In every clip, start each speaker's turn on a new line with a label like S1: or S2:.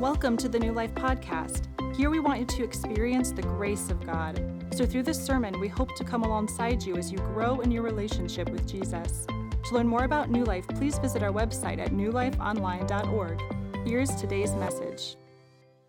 S1: Welcome to the New Life Podcast. Here we want you to experience the grace of God. So, through this sermon, we hope to come alongside you as you grow in your relationship with Jesus. To learn more about New Life, please visit our website at newlifeonline.org. Here's today's message.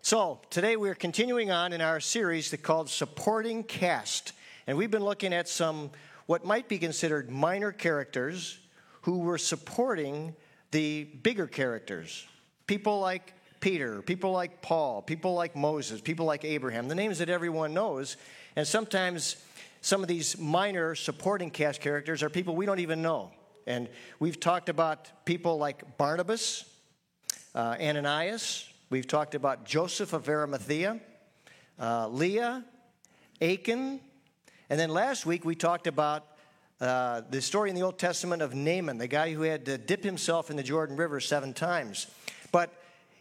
S2: So, today we're continuing on in our series called Supporting Cast. And we've been looking at some what might be considered minor characters who were supporting the bigger characters. People like Peter, people like Paul, people like Moses, people like Abraham, the names that everyone knows. And sometimes some of these minor supporting cast characters are people we don't even know. And we've talked about people like Barnabas, uh, Ananias, we've talked about Joseph of Arimathea, uh, Leah, Achan, and then last week we talked about uh, the story in the Old Testament of Naaman, the guy who had to dip himself in the Jordan River seven times. But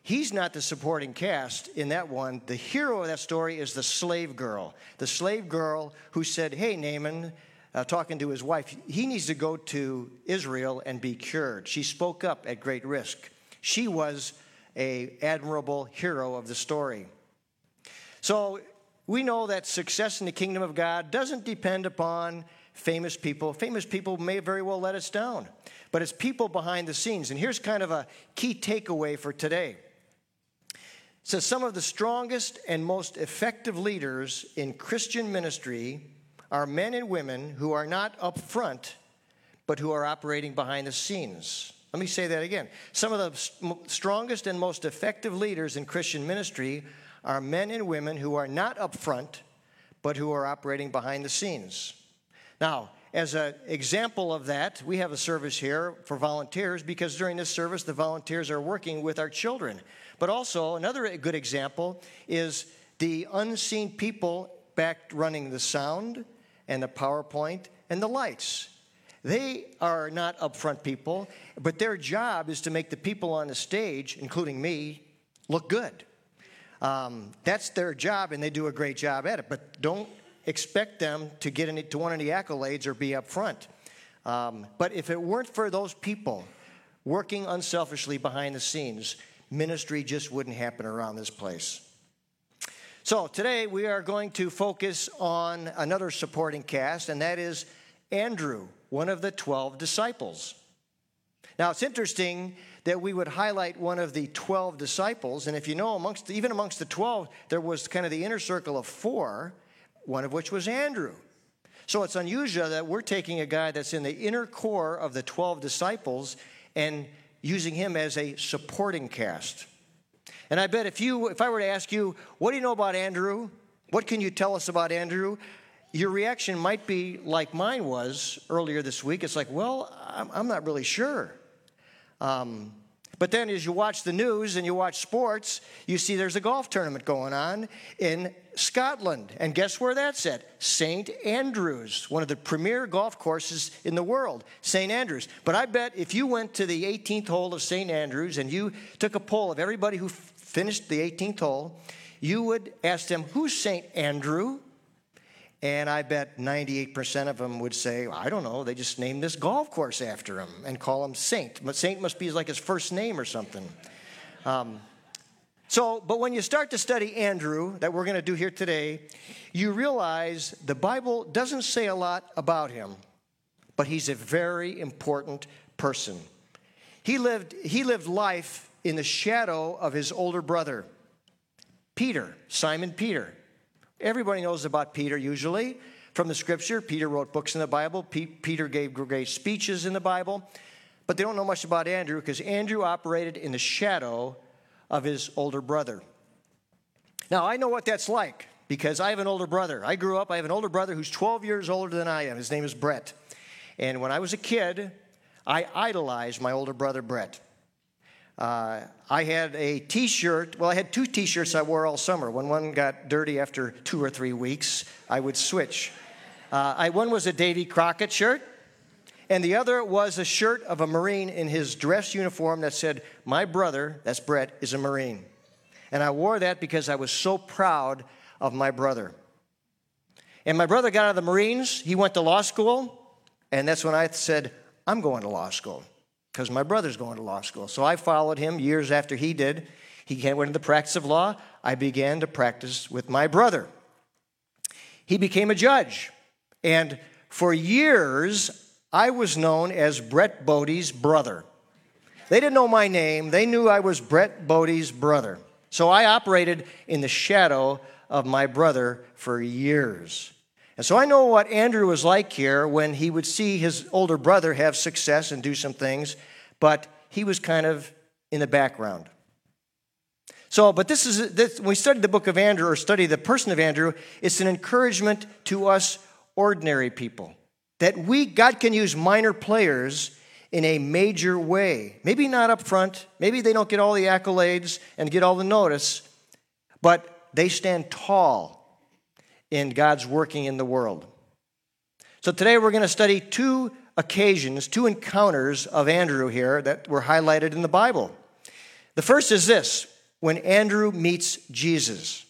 S2: He's not the supporting cast in that one. The hero of that story is the slave girl. The slave girl who said, Hey, Naaman, uh, talking to his wife, he needs to go to Israel and be cured. She spoke up at great risk. She was a admirable hero of the story. So we know that success in the kingdom of God doesn't depend upon famous people. Famous people may very well let us down, but it's people behind the scenes. And here's kind of a key takeaway for today says some of the strongest and most effective leaders in Christian ministry are men and women who are not up front, but who are operating behind the scenes. Let me say that again. Some of the strongest and most effective leaders in Christian ministry are men and women who are not up front, but who are operating behind the scenes. Now, as an example of that, we have a service here for volunteers because during this service, the volunteers are working with our children. But also, another good example is the unseen people back running the sound and the PowerPoint and the lights. They are not upfront people, but their job is to make the people on the stage, including me, look good. Um, that's their job, and they do a great job at it. But don't expect them to get any, to want any accolades or be up front. Um, but if it weren't for those people working unselfishly behind the scenes, ministry just wouldn't happen around this place. So, today we are going to focus on another supporting cast, and that is Andrew, one of the 12 disciples. Now, it's interesting that we would highlight one of the 12 disciples, and if you know, amongst even amongst the 12, there was kind of the inner circle of four, one of which was Andrew. So, it's unusual that we're taking a guy that's in the inner core of the 12 disciples and using him as a supporting cast. And I bet if you if I were to ask you, what do you know about Andrew? What can you tell us about Andrew? Your reaction might be like mine was earlier this week. It's like, well, I'm, I'm not really sure. Um, but then as you watch the news and you watch sports, you see there's a golf tournament going on in Scotland. And guess where that's at? St. Andrews, one of the premier golf courses in the world, St. Andrews. But I bet if you went to the 18th hole of St. Andrews and you took a poll of everybody who finished the 18th hole, you would ask them, Who's St. Andrew? And I bet 98% of them would say, I don't know, they just named this golf course after him and call him Saint. But Saint must be like his first name or something. Um, so, but when you start to study Andrew, that we're going to do here today, you realize the Bible doesn't say a lot about him, but he's a very important person. He lived, he lived life in the shadow of his older brother, Peter, Simon Peter. Everybody knows about Peter usually from the scripture. Peter wrote books in the Bible, Peter gave great speeches in the Bible, but they don't know much about Andrew because Andrew operated in the shadow of his older brother. Now, I know what that's like because I have an older brother. I grew up, I have an older brother who's 12 years older than I am. His name is Brett. And when I was a kid, I idolized my older brother, Brett. Uh, I had a t shirt. Well, I had two t shirts I wore all summer. When one got dirty after two or three weeks, I would switch. Uh, I, one was a Davy Crockett shirt, and the other was a shirt of a Marine in his dress uniform that said, My brother, that's Brett, is a Marine. And I wore that because I was so proud of my brother. And my brother got out of the Marines, he went to law school, and that's when I said, I'm going to law school because my brother's going to law school. So I followed him years after he did. he went into the practice of law. I began to practice with my brother. He became a judge. And for years, I was known as Brett Bodie's brother. They didn't know my name, they knew I was Brett Bodie's brother. So I operated in the shadow of my brother for years. And so I know what Andrew was like here when he would see his older brother have success and do some things, but he was kind of in the background. So, but this is, this, when we study the book of Andrew or study the person of Andrew, it's an encouragement to us ordinary people that we, God can use minor players in a major way. Maybe not up front, maybe they don't get all the accolades and get all the notice, but they stand tall in God's working in the world. So today we're going to study two occasions, two encounters of Andrew here that were highlighted in the Bible. The first is this when Andrew meets Jesus.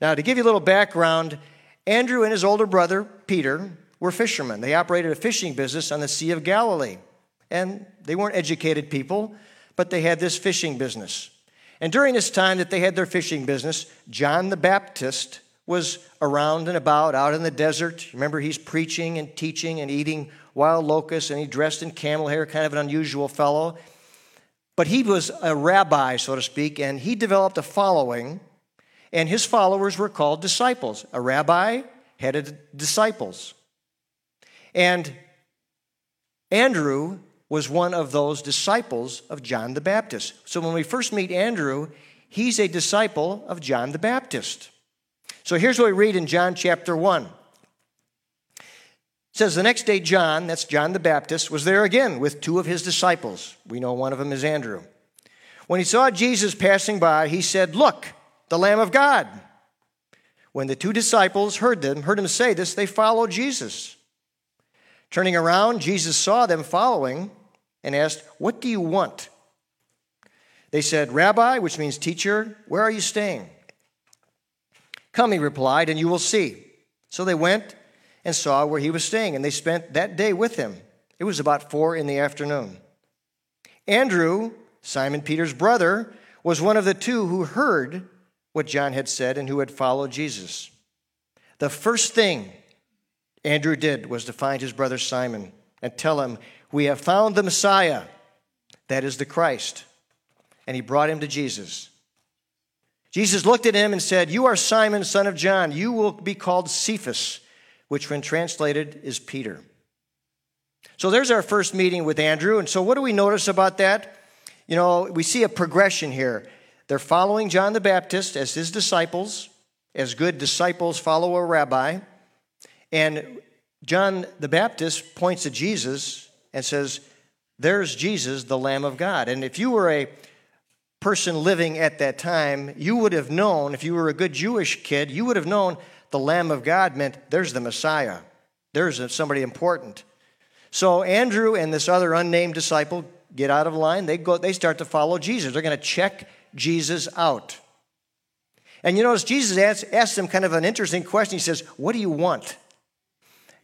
S2: Now, to give you a little background, Andrew and his older brother, Peter, were fishermen. They operated a fishing business on the Sea of Galilee. And they weren't educated people, but they had this fishing business. And during this time that they had their fishing business, John the Baptist was around and about out in the desert. Remember, he's preaching and teaching and eating wild locusts, and he dressed in camel hair, kind of an unusual fellow. But he was a rabbi, so to speak, and he developed a following, and his followers were called disciples. A rabbi headed disciples. And Andrew was one of those disciples of John the Baptist. So when we first meet Andrew, he's a disciple of John the Baptist. So here's what we read in John chapter 1. It says, The next day, John, that's John the Baptist, was there again with two of his disciples. We know one of them is Andrew. When he saw Jesus passing by, he said, Look, the Lamb of God. When the two disciples heard them, heard him say this, they followed Jesus. Turning around, Jesus saw them following and asked, What do you want? They said, Rabbi, which means teacher, where are you staying? Come, he replied, and you will see. So they went and saw where he was staying, and they spent that day with him. It was about four in the afternoon. Andrew, Simon Peter's brother, was one of the two who heard what John had said and who had followed Jesus. The first thing Andrew did was to find his brother Simon and tell him, We have found the Messiah, that is the Christ. And he brought him to Jesus. Jesus looked at him and said, You are Simon, son of John. You will be called Cephas, which, when translated, is Peter. So there's our first meeting with Andrew. And so, what do we notice about that? You know, we see a progression here. They're following John the Baptist as his disciples, as good disciples follow a rabbi. And John the Baptist points to Jesus and says, There's Jesus, the Lamb of God. And if you were a person living at that time, you would have known, if you were a good Jewish kid, you would have known the Lamb of God meant there's the Messiah, there's somebody important. So Andrew and this other unnamed disciple get out of line. They go, they start to follow Jesus. They're going to check Jesus out. And you notice Jesus asks, asks them kind of an interesting question. He says, What do you want?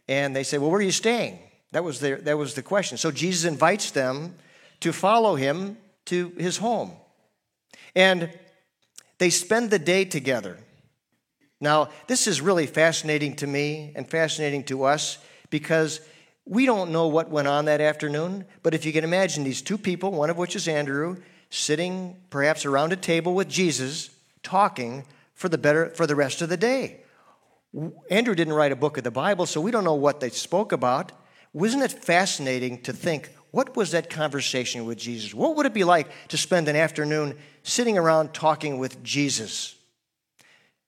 S2: And they say, Well, where are you staying? That was, their, that was the question. So Jesus invites them to follow him to his home. And they spend the day together. Now, this is really fascinating to me and fascinating to us because we don't know what went on that afternoon. But if you can imagine these two people, one of which is Andrew, sitting perhaps around a table with Jesus, talking for the, better, for the rest of the day. Andrew didn't write a book of the Bible, so we don't know what they spoke about. Wasn't it fascinating to think what was that conversation with Jesus? What would it be like to spend an afternoon sitting around talking with Jesus?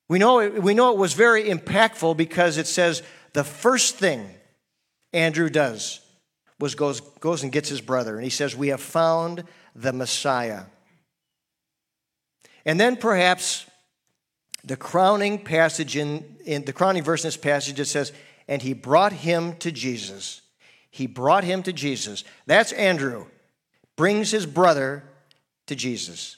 S2: We know, it, we know it was very impactful because it says the first thing Andrew does was goes, goes and gets his brother, and he says, We have found the Messiah. And then perhaps the crowning passage in, in the crowning verse in this passage it says, And he brought him to Jesus. He brought him to Jesus. That's Andrew, brings his brother to Jesus.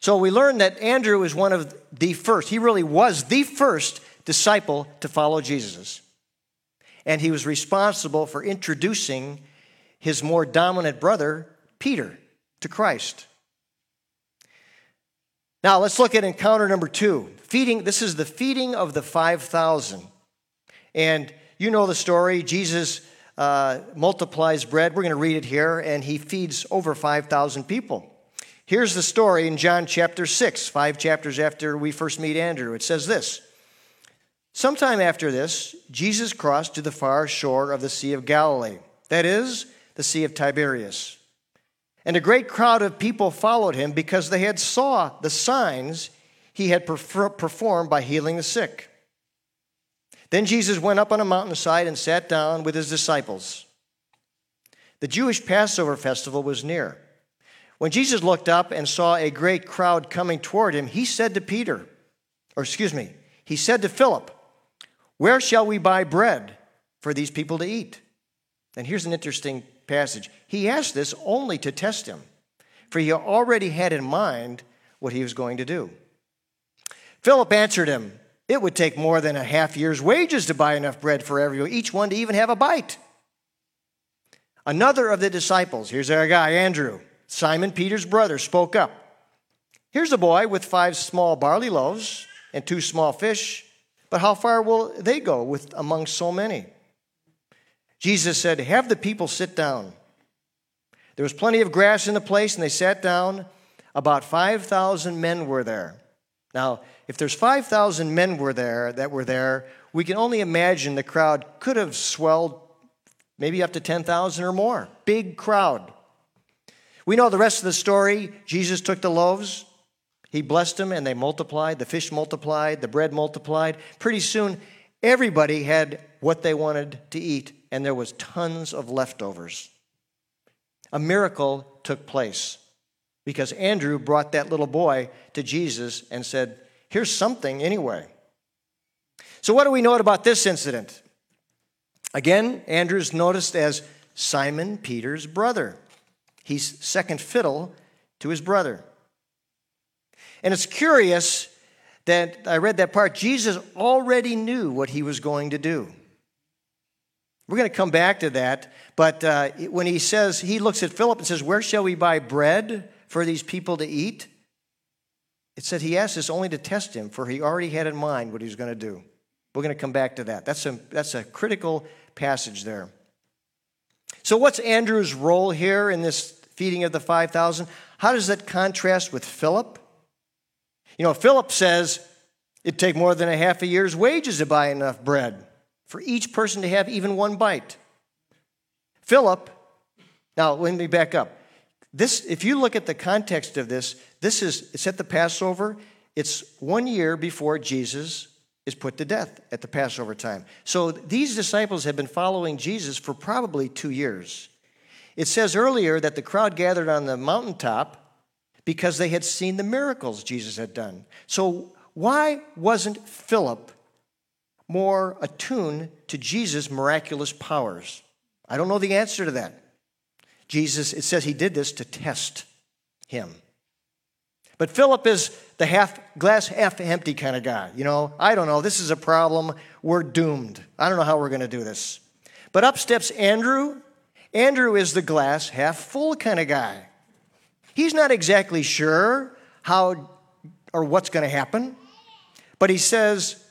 S2: So we learn that Andrew is one of the first, he really was the first disciple to follow Jesus. And he was responsible for introducing his more dominant brother, Peter, to Christ. Now let's look at encounter number two. Feeding, this is the feeding of the 5,000. And you know the story. Jesus uh, multiplies bread. We're going to read it here, and he feeds over 5,000 people. Here's the story in John chapter 6, five chapters after we first meet Andrew. It says this Sometime after this, Jesus crossed to the far shore of the Sea of Galilee, that is, the Sea of Tiberias. And a great crowd of people followed him because they had saw the signs he had performed by healing the sick. Then Jesus went up on a mountainside and sat down with his disciples. The Jewish Passover festival was near. When Jesus looked up and saw a great crowd coming toward him, he said to Peter, or excuse me, he said to Philip, Where shall we buy bread for these people to eat? And here's an interesting passage. He asked this only to test him, for he already had in mind what he was going to do. Philip answered him, It would take more than a half year's wages to buy enough bread for everyone, each one to even have a bite. Another of the disciples, here's our guy, Andrew, Simon Peter's brother, spoke up. Here's a boy with five small barley loaves and two small fish, but how far will they go with among so many? Jesus said, Have the people sit down. There was plenty of grass in the place, and they sat down. About 5,000 men were there. Now, if there's 5,000 men were there that were there, we can only imagine the crowd could have swelled maybe up to 10,000 or more. Big crowd. We know the rest of the story. Jesus took the loaves, he blessed them, and they multiplied. The fish multiplied, the bread multiplied. Pretty soon, everybody had what they wanted to eat and there was tons of leftovers. A miracle took place because Andrew brought that little boy to Jesus and said, Here's something anyway. So, what do we know about this incident? Again, Andrew's noticed as Simon Peter's brother. He's second fiddle to his brother. And it's curious that I read that part. Jesus already knew what he was going to do. We're going to come back to that. But uh, when he says, he looks at Philip and says, Where shall we buy bread for these people to eat? It said he asked this only to test him, for he already had in mind what he was going to do. We're going to come back to that. That's a, that's a critical passage there. So, what's Andrew's role here in this feeding of the 5,000? How does that contrast with Philip? You know, Philip says it'd take more than a half a year's wages to buy enough bread for each person to have even one bite. Philip, now let me back up. This, if you look at the context of this, this is it's at the Passover. It's one year before Jesus is put to death at the Passover time. So these disciples have been following Jesus for probably two years. It says earlier that the crowd gathered on the mountaintop because they had seen the miracles Jesus had done. So why wasn't Philip more attuned to Jesus' miraculous powers? I don't know the answer to that. Jesus, it says he did this to test him. But Philip is the half glass half empty kind of guy. You know, I don't know, this is a problem. We're doomed. I don't know how we're going to do this. But up steps Andrew. Andrew is the glass half full kind of guy. He's not exactly sure how or what's going to happen, but he says,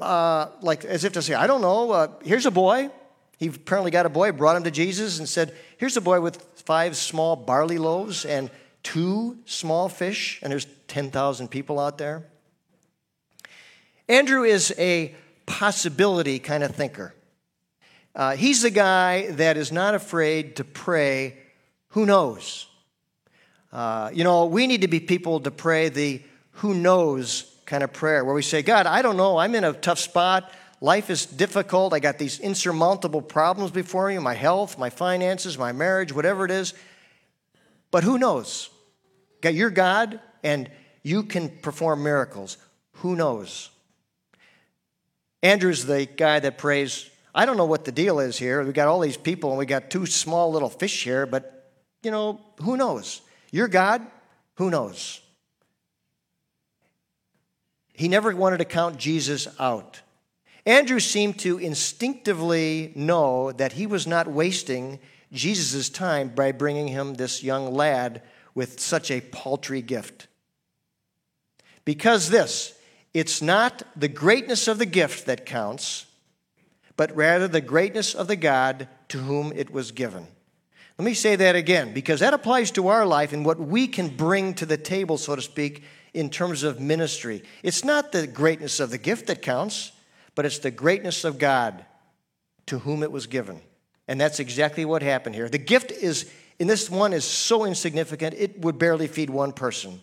S2: uh, like as if to say, I don't know, uh, here's a boy. He apparently got a boy, brought him to Jesus, and said, Here's a boy with five small barley loaves and two small fish, and there's 10,000 people out there. Andrew is a possibility kind of thinker. Uh, he's the guy that is not afraid to pray, who knows? Uh, you know, we need to be people to pray the who knows kind of prayer where we say, God, I don't know, I'm in a tough spot. Life is difficult. I got these insurmountable problems before me my health, my finances, my marriage, whatever it is. But who knows? You're God and you can perform miracles. Who knows? Andrew's the guy that prays, I don't know what the deal is here. We got all these people and we got two small little fish here, but you know, who knows? You're God, who knows? He never wanted to count Jesus out. Andrew seemed to instinctively know that he was not wasting Jesus' time by bringing him this young lad with such a paltry gift. Because this, it's not the greatness of the gift that counts, but rather the greatness of the God to whom it was given. Let me say that again, because that applies to our life and what we can bring to the table, so to speak, in terms of ministry. It's not the greatness of the gift that counts, but it's the greatness of God to whom it was given. And that's exactly what happened here. The gift is, in this one, is so insignificant, it would barely feed one person.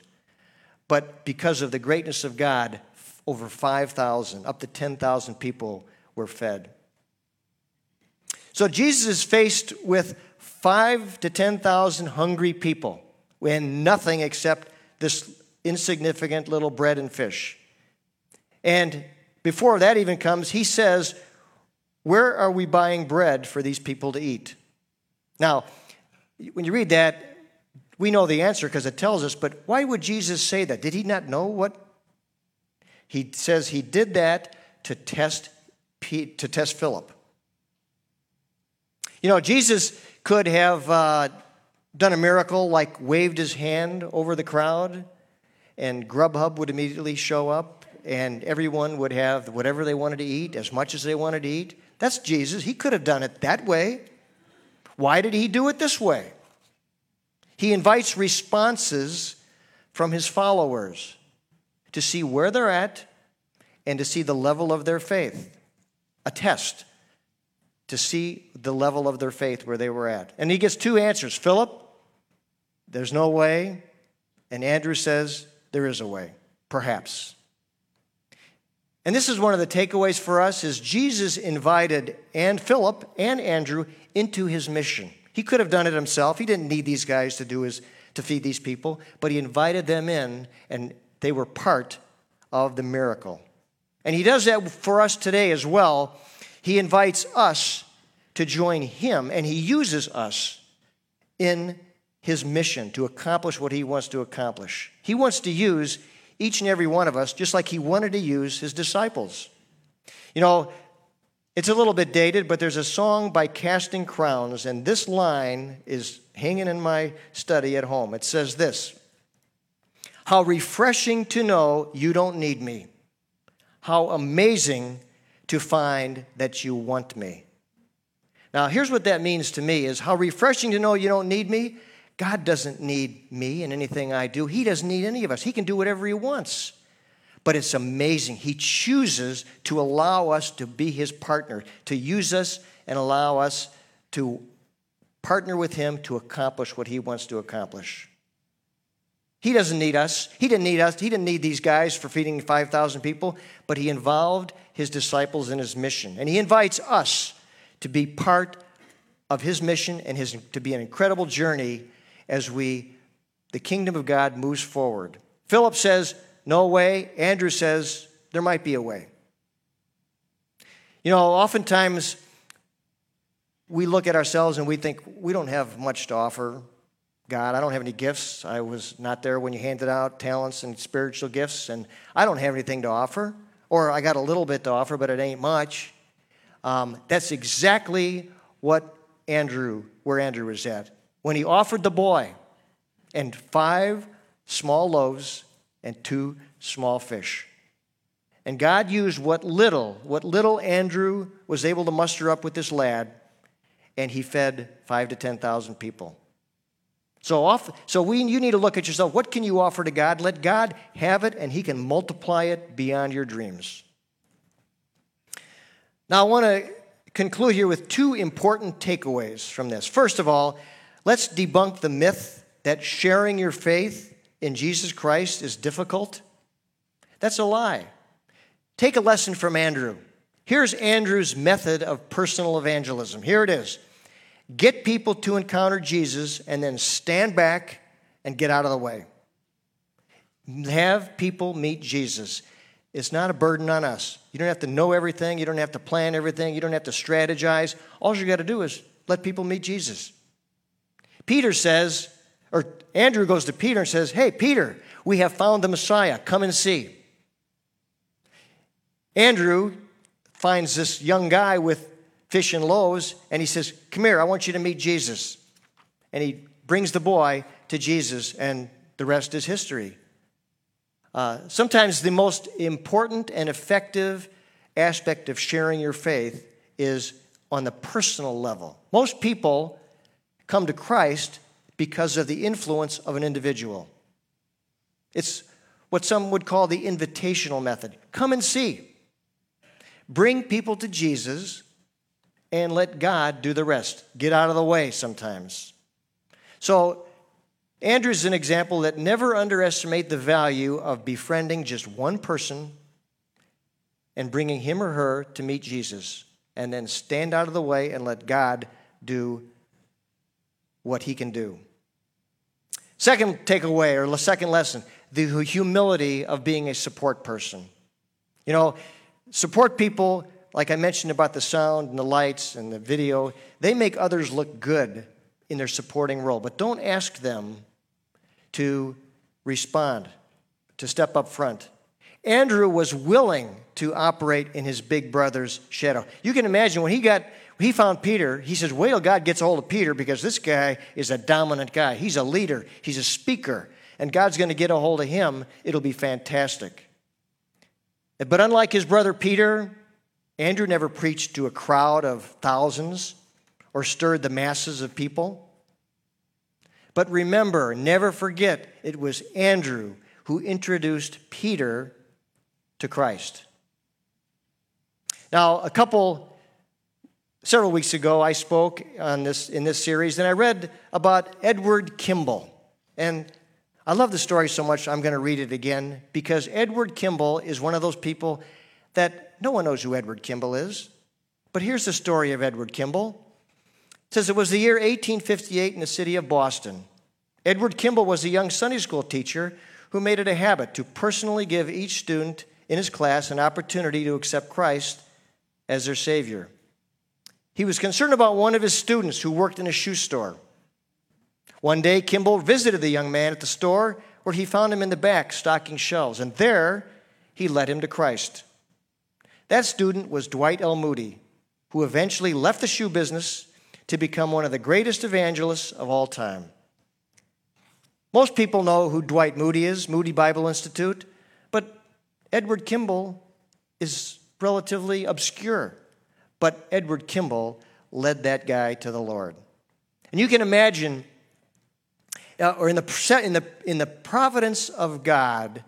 S2: But because of the greatness of God, over 5,000, up to 10,000 people were fed. So Jesus is faced with five to 10,000 hungry people and nothing except this insignificant little bread and fish. And before that even comes, he says, Where are we buying bread for these people to eat? Now, when you read that, we know the answer because it tells us, but why would Jesus say that? Did he not know what? He says he did that to test, to test Philip. You know, Jesus could have uh, done a miracle like waved his hand over the crowd, and Grubhub would immediately show up, and everyone would have whatever they wanted to eat, as much as they wanted to eat. That's Jesus. He could have done it that way. Why did he do it this way? He invites responses from his followers to see where they're at and to see the level of their faith. A test to see the level of their faith where they were at. And he gets two answers Philip, there's no way. And Andrew says, there is a way, perhaps. And this is one of the takeaways for us is Jesus invited and Philip and Andrew into his mission. He could have done it himself. He didn't need these guys to do his to feed these people, but he invited them in and they were part of the miracle. And he does that for us today as well he invites us to join him, and he uses us in his mission to accomplish what he wants to accomplish. He wants to use each and every one of us just like he wanted to use his disciples. You know, it's a little bit dated, but there's a song by Casting Crowns, and this line is hanging in my study at home. It says this How refreshing to know you don't need me. How amazing to find that you want me. Now, here's what that means to me is how refreshing to know you don't need me. God doesn't need me and anything I do. He doesn't need any of us. He can do whatever he wants. But it's amazing. He chooses to allow us to be his partner, to use us and allow us to partner with him to accomplish what he wants to accomplish. He doesn't need us. He didn't need us. He didn't need these guys for feeding 5,000 people, but he involved his disciples in his mission. And he invites us to be part of his mission and his, to be an incredible journey as we, the kingdom of God moves forward. Philip says, No way. Andrew says, There might be a way. You know, oftentimes we look at ourselves and we think we don't have much to offer. God. I don't have any gifts. I was not there when you handed out talents and spiritual gifts, and I don't have anything to offer. Or I got a little bit to offer, but it ain't much. Um, that's exactly what Andrew, where Andrew was at. When he offered the boy and five small loaves and two small fish. And God used what little, what little Andrew was able to muster up with this lad, and he fed five to 10,000 people. So, off, so we, you need to look at yourself. What can you offer to God? Let God have it, and He can multiply it beyond your dreams. Now, I want to conclude here with two important takeaways from this. First of all, let's debunk the myth that sharing your faith in Jesus Christ is difficult. That's a lie. Take a lesson from Andrew. Here's Andrew's method of personal evangelism. Here it is get people to encounter Jesus, and then stand back and get out of the way. Have people meet Jesus. It's not a burden on us. You don't have to know everything, you don't have to plan everything, you don't have to strategize. All you got to do is let people meet Jesus. Peter says, or Andrew goes to Peter and says, Hey, Peter, we have found the Messiah. Come and see. Andrew finds this young guy with fish and loaves, and he says, Come here, I want you to meet Jesus. And he brings the boy to Jesus, and the rest is history. Uh, sometimes the most important and effective aspect of sharing your faith is on the personal level. Most people come to Christ because of the influence of an individual. It's what some would call the invitational method. Come and see. Bring people to Jesus and let God do the rest. Get out of the way sometimes. So, Andrew's an example that never underestimate the value of befriending just one person and bringing him or her to meet Jesus, and then stand out of the way and let God do what he can do. Second takeaway, or the second lesson, the humility of being a support person. You know, support people, like I mentioned about the sound and the lights and the video, they make others look good in their supporting role, but don't ask them to respond, to step up front. Andrew was willing to operate in his big brother's shadow. You can imagine when he got he found Peter, he says, Wait till God gets a hold of Peter because this guy is a dominant guy. He's a leader, he's a speaker, and God's going to get a hold of him. It'll be fantastic. But unlike his brother Peter, Andrew never preached to a crowd of thousands or stirred the masses of people. But remember, never forget, it was Andrew who introduced Peter to Christ. Now, a couple, several weeks ago, I spoke on this, in this series, and I read about Edward Kimball. And I love the story so much, I'm going to read it again because Edward Kimball is one of those people that no one knows who Edward Kimball is. But here's the story of Edward Kimball. It says it was the year 1858 in the city of Boston. Edward Kimball was a young Sunday school teacher who made it a habit to personally give each student in his class an opportunity to accept Christ as their Savior. He was concerned about one of his students who worked in a shoe store. One day, Kimball visited the young man at the store where he found him in the back stocking shelves, and there he led him to Christ. That student was Dwight L. Moody, who eventually left the shoe business to become one of the greatest evangelists of all time. Most people know who Dwight Moody is, Moody Bible Institute. But Edward Kimball is relatively obscure, but Edward Kimball led that guy to the Lord. And you can imagine, uh, or in the, in, the, in the providence of God,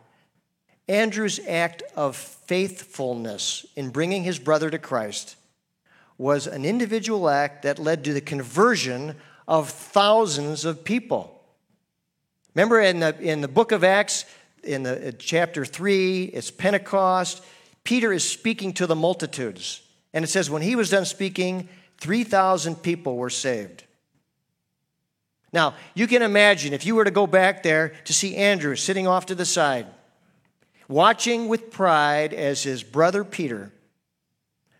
S2: Andrew's act of faithfulness in bringing his brother to Christ was an individual act that led to the conversion of thousands of people. Remember in the, in the book of Acts, in the in chapter 3, it's Pentecost. Peter is speaking to the multitudes. And it says, when he was done speaking, 3,000 people were saved. Now, you can imagine if you were to go back there to see Andrew sitting off to the side, watching with pride as his brother Peter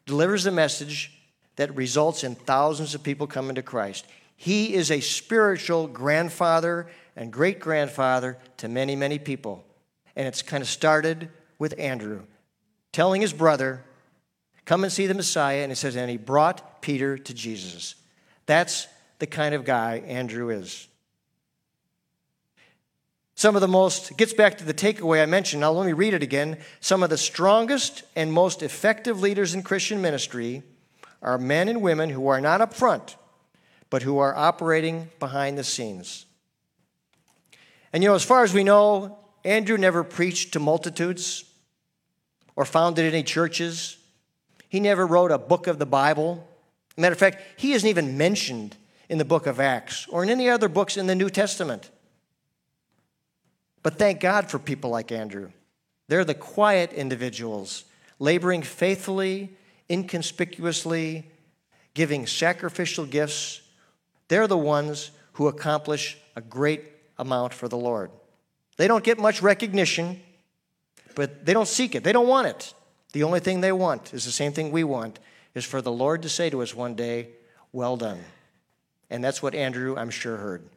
S2: delivers the message that results in thousands of people coming to Christ. He is a spiritual grandfather and great grandfather to many, many people. And it's kind of started with Andrew telling his brother, Come and see the Messiah. And he says, And he brought Peter to Jesus. That's the kind of guy Andrew is. Some of the most, gets back to the takeaway I mentioned. Now, let me read it again. Some of the strongest and most effective leaders in Christian ministry are men and women who are not up front, but who are operating behind the scenes. And you know, as far as we know, Andrew never preached to multitudes or founded any churches. He never wrote a book of the Bible. Matter of fact, he isn't even mentioned in the book of Acts or in any other books in the New Testament. But thank God for people like Andrew. They're the quiet individuals, laboring faithfully, inconspicuously, giving sacrificial gifts. They're the ones who accomplish a great amount for the Lord. They don't get much recognition, but they don't seek it. They don't want it. The only thing they want is the same thing we want is for the Lord to say to us one day, Well done. And that's what Andrew, I'm sure, heard.